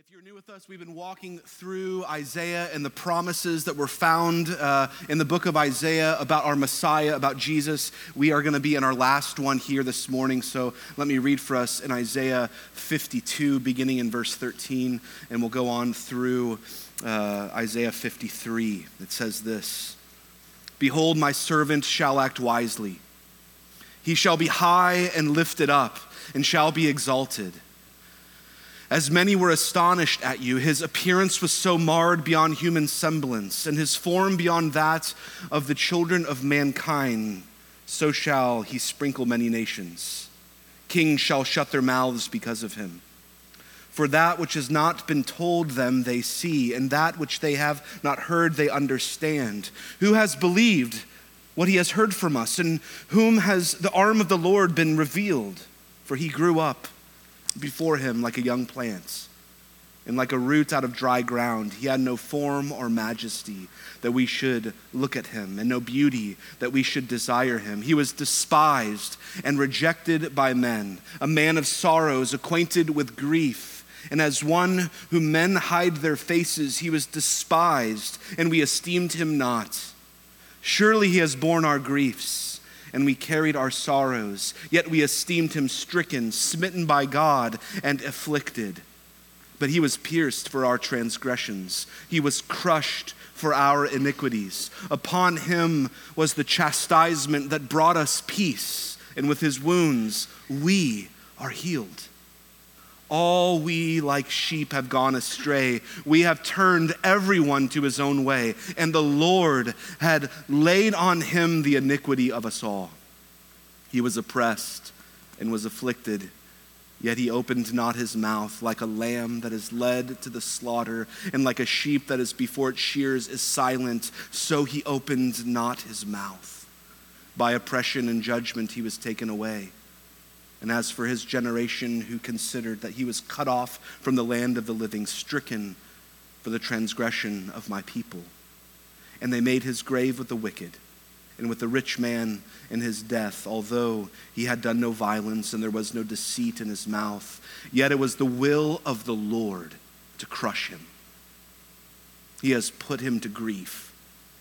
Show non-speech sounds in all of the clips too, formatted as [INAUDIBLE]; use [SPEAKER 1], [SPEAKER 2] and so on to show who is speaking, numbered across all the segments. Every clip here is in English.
[SPEAKER 1] If you're new with us, we've been walking through Isaiah and the promises that were found uh, in the book of Isaiah about our Messiah, about Jesus. We are going to be in our last one here this morning, so let me read for us in Isaiah 52, beginning in verse 13, and we'll go on through uh, Isaiah 53. It says this Behold, my servant shall act wisely, he shall be high and lifted up, and shall be exalted. As many were astonished at you, his appearance was so marred beyond human semblance, and his form beyond that of the children of mankind. So shall he sprinkle many nations. Kings shall shut their mouths because of him. For that which has not been told them they see, and that which they have not heard they understand. Who has believed what he has heard from us, and whom has the arm of the Lord been revealed? For he grew up before him like a young plant and like a root out of dry ground. He had no form or majesty that we should look at him, and no beauty that we should desire him. He was despised and rejected by men, a man of sorrows, acquainted with grief. And as one whom men hide their faces, he was despised, and we esteemed him not. Surely he has borne our griefs and we carried our sorrows. Yet we esteemed him stricken, smitten by God, and afflicted. But he was pierced for our transgressions, he was crushed for our iniquities. Upon him was the chastisement that brought us peace, and with his wounds we are healed. All we like sheep have gone astray. We have turned everyone to his own way, and the Lord had laid on him the iniquity of us all. He was oppressed and was afflicted, yet he opened not his mouth, like a lamb that is led to the slaughter, and like a sheep that is before its shears is silent, so he opened not his mouth. By oppression and judgment he was taken away. And as for his generation, who considered that he was cut off from the land of the living, stricken for the transgression of my people. And they made his grave with the wicked and with the rich man in his death, although he had done no violence and there was no deceit in his mouth. Yet it was the will of the Lord to crush him. He has put him to grief.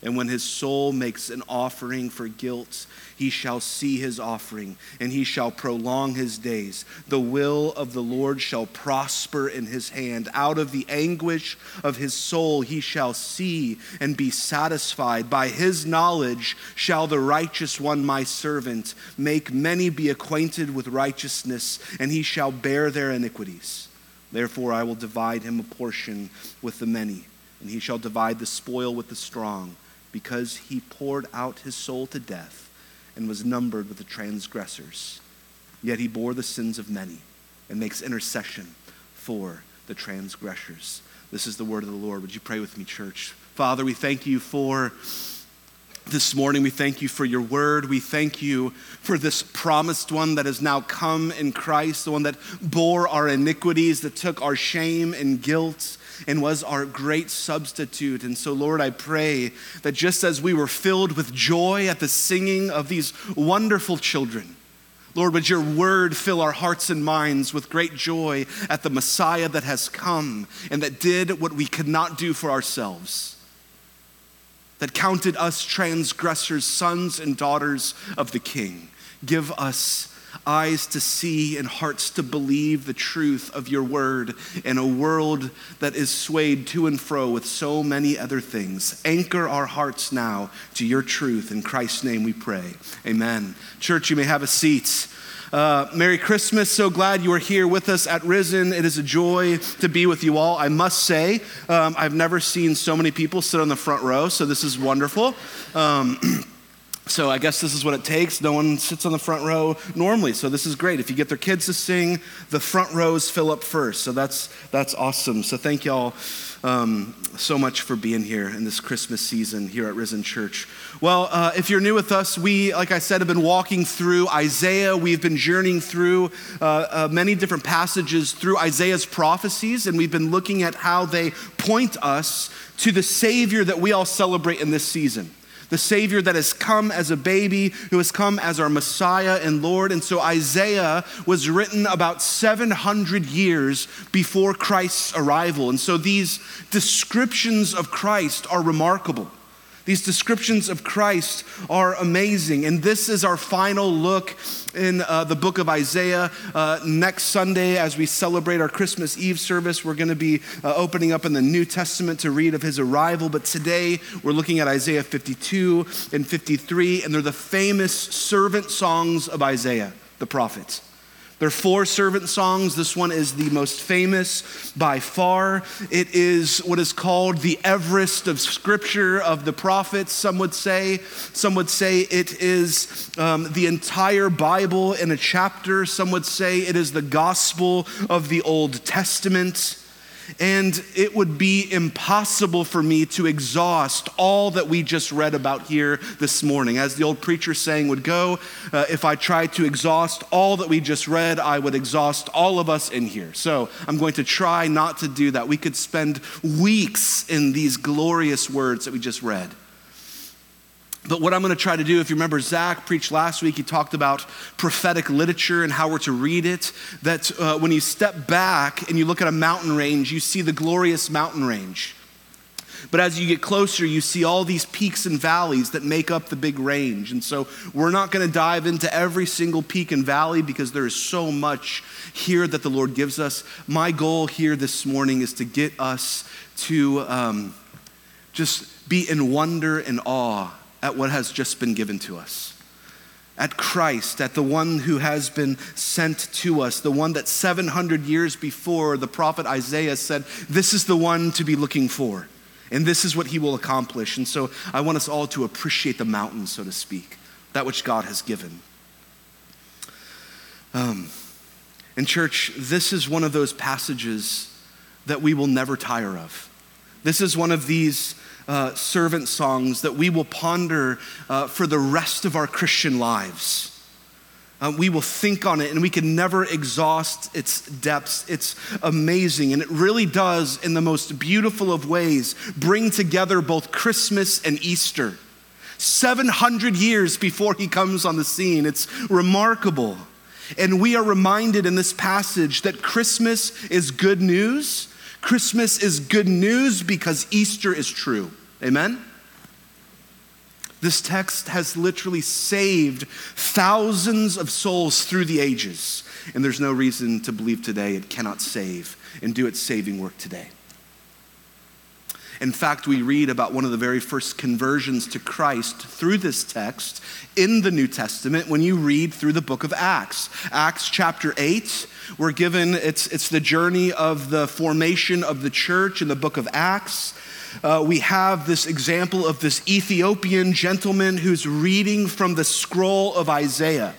[SPEAKER 1] And when his soul makes an offering for guilt, he shall see his offering, and he shall prolong his days. The will of the Lord shall prosper in his hand. Out of the anguish of his soul he shall see and be satisfied. By his knowledge shall the righteous one, my servant, make many be acquainted with righteousness, and he shall bear their iniquities. Therefore I will divide him a portion with the many, and he shall divide the spoil with the strong because he poured out his soul to death and was numbered with the transgressors. Yet he bore the sins of many and makes intercession for the transgressors. This is the word of the Lord. Would you pray with me, church? Father, we thank you for this morning. We thank you for your word. We thank you for this promised one that has now come in Christ, the one that bore our iniquities, that took our shame and guilt and was our great substitute. And so, Lord, I pray that just as we were filled with joy at the singing of these wonderful children, Lord, would your word fill our hearts and minds with great joy at the Messiah that has come and that did what we could not do for ourselves, that counted us transgressors, sons and daughters of the King. Give us eyes to see and hearts to believe the truth of your word in a world that is swayed to and fro with so many other things. Anchor our hearts now to your truth. In Christ's name we pray. Amen. Church, you may have a seat. Uh, Merry Christmas. So glad you are here with us at Risen. It is a joy to be with you all. I must say, um, I've never seen so many people sit on the front row, so this is wonderful. Um, [CLEARS THROAT] So I guess this is what it takes. No one sits on the front row normally, so this is great. If you get their kids to sing, the front rows fill up first. So that's that's awesome. So thank y'all um, so much for being here in this Christmas season here at Risen Church. Well, uh, if you're new with us, we, like I said, have been walking through Isaiah. We've been journeying through uh, uh, many different passages through Isaiah's prophecies, and we've been looking at how they point us to the Savior that we all celebrate in this season the Savior that has come as a baby, who has come as our Messiah and Lord. And so Isaiah was written about 700 years before Christ's arrival. And so these descriptions of Christ are remarkable. These descriptions of Christ are amazing. And this is our final look in uh, the book of Isaiah. Uh, next Sunday, as we celebrate our Christmas Eve service, we're going to be uh, opening up in the New Testament to read of his arrival. But today, we're looking at Isaiah 52 and 53, and they're the famous servant songs of Isaiah, the prophets. There are four servant songs. This one is the most famous by far. It is what is called the Everest of Scripture of the prophets, some would say. Some would say it is um, the entire Bible in a chapter. Some would say it is the gospel of the Old Testament. And it would be impossible for me to exhaust all that we just read about here this morning. As the old preacher saying would go, uh, if I tried to exhaust all that we just read, I would exhaust all of us in here. So I'm going to try not to do that. We could spend weeks in these glorious words that we just read. But what I'm going to try to do, if you remember, Zach preached last week, he talked about prophetic literature and how we're to read it. That uh, when you step back and you look at a mountain range, you see the glorious mountain range. But as you get closer, you see all these peaks and valleys that make up the big range. And so we're not going to dive into every single peak and valley because there is so much here that the Lord gives us. My goal here this morning is to get us to um, just be in wonder and awe at what has just been given to us. At Christ, at the one who has been sent to us, the one that 700 years before the prophet Isaiah said, This is the one to be looking for, and this is what he will accomplish. And so I want us all to appreciate the mountain, so to speak, that which God has given. Um, and, church, this is one of those passages that we will never tire of. This is one of these uh, servant songs that we will ponder uh, for the rest of our Christian lives. Uh, we will think on it and we can never exhaust its depths. It's amazing. And it really does, in the most beautiful of ways, bring together both Christmas and Easter. 700 years before he comes on the scene. It's remarkable. And we are reminded in this passage that Christmas is good news. Christmas is good news because Easter is true. Amen? This text has literally saved thousands of souls through the ages, and there's no reason to believe today it cannot save and do its saving work today. In fact, we read about one of the very first conversions to Christ through this text in the New Testament when you read through the book of Acts. Acts chapter 8, we're given, it's, it's the journey of the formation of the church in the book of Acts uh, we have this example of this Ethiopian gentleman who's reading from the scroll of Isaiah.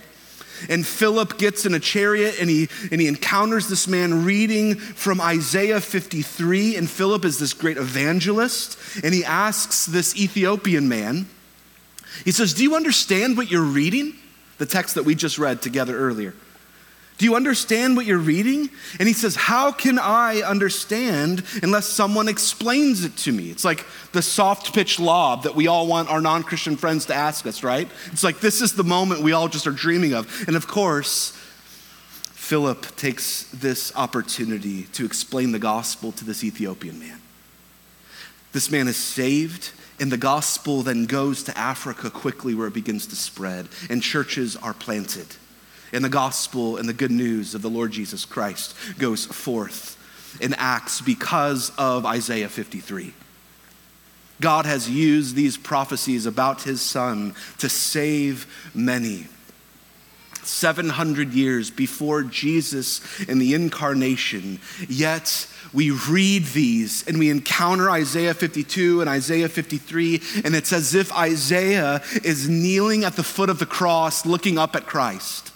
[SPEAKER 1] And Philip gets in a chariot and he, and he encounters this man reading from Isaiah 53. And Philip is this great evangelist. And he asks this Ethiopian man, he says, Do you understand what you're reading? The text that we just read together earlier. Do you understand what you're reading? And he says, How can I understand unless someone explains it to me? It's like the soft pitch lob that we all want our non Christian friends to ask us, right? It's like this is the moment we all just are dreaming of. And of course, Philip takes this opportunity to explain the gospel to this Ethiopian man. This man is saved, and the gospel then goes to Africa quickly where it begins to spread, and churches are planted and the gospel and the good news of the Lord Jesus Christ goes forth in Acts because of Isaiah 53. God has used these prophecies about his son to save many. 700 years before Jesus and the incarnation, yet we read these and we encounter Isaiah 52 and Isaiah 53, and it's as if Isaiah is kneeling at the foot of the cross looking up at Christ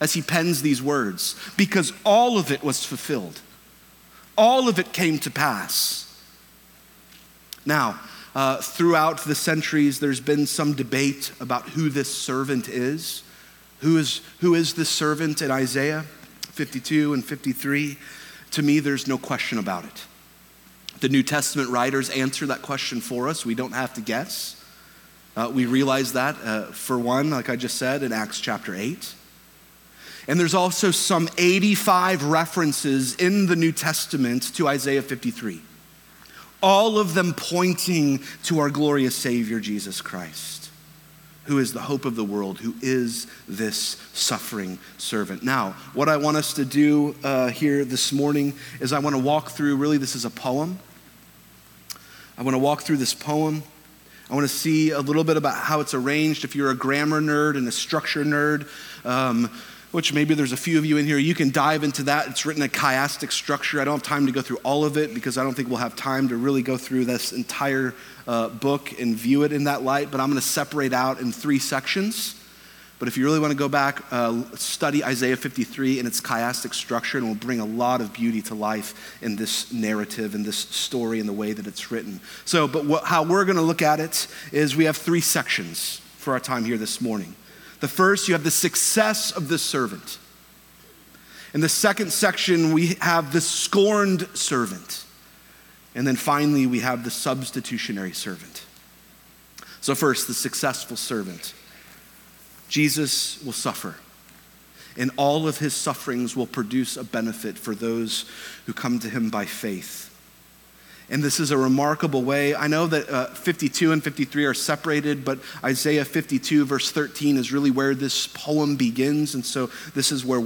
[SPEAKER 1] as he pens these words because all of it was fulfilled. All of it came to pass. Now, uh, throughout the centuries, there's been some debate about who this servant is. Who is, who is this servant in Isaiah 52 and 53? To me, there's no question about it. The New Testament writers answer that question for us. We don't have to guess. Uh, we realize that, uh, for one, like I just said, in Acts chapter 8. And there's also some 85 references in the New Testament to Isaiah 53, all of them pointing to our glorious Savior, Jesus Christ, who is the hope of the world, who is this suffering servant. Now, what I want us to do uh, here this morning is I want to walk through really, this is a poem. I want to walk through this poem. I want to see a little bit about how it's arranged. If you're a grammar nerd and a structure nerd, um, which maybe there's a few of you in here, you can dive into that. It's written a chiastic structure. I don't have time to go through all of it because I don't think we'll have time to really go through this entire uh, book and view it in that light, but I'm going to separate out in three sections. But if you really want to go back, uh, study Isaiah 53 in its chiastic structure, and will bring a lot of beauty to life in this narrative and this story and the way that it's written. So, but how we're going to look at it is we have three sections for our time here this morning. The first, you have the success of the servant. In the second section, we have the scorned servant. And then finally, we have the substitutionary servant. So, first, the successful servant. Jesus will suffer, and all of his sufferings will produce a benefit for those who come to him by faith. And this is a remarkable way. I know that uh, 52 and 53 are separated, but Isaiah 52, verse 13, is really where this poem begins. And so this is where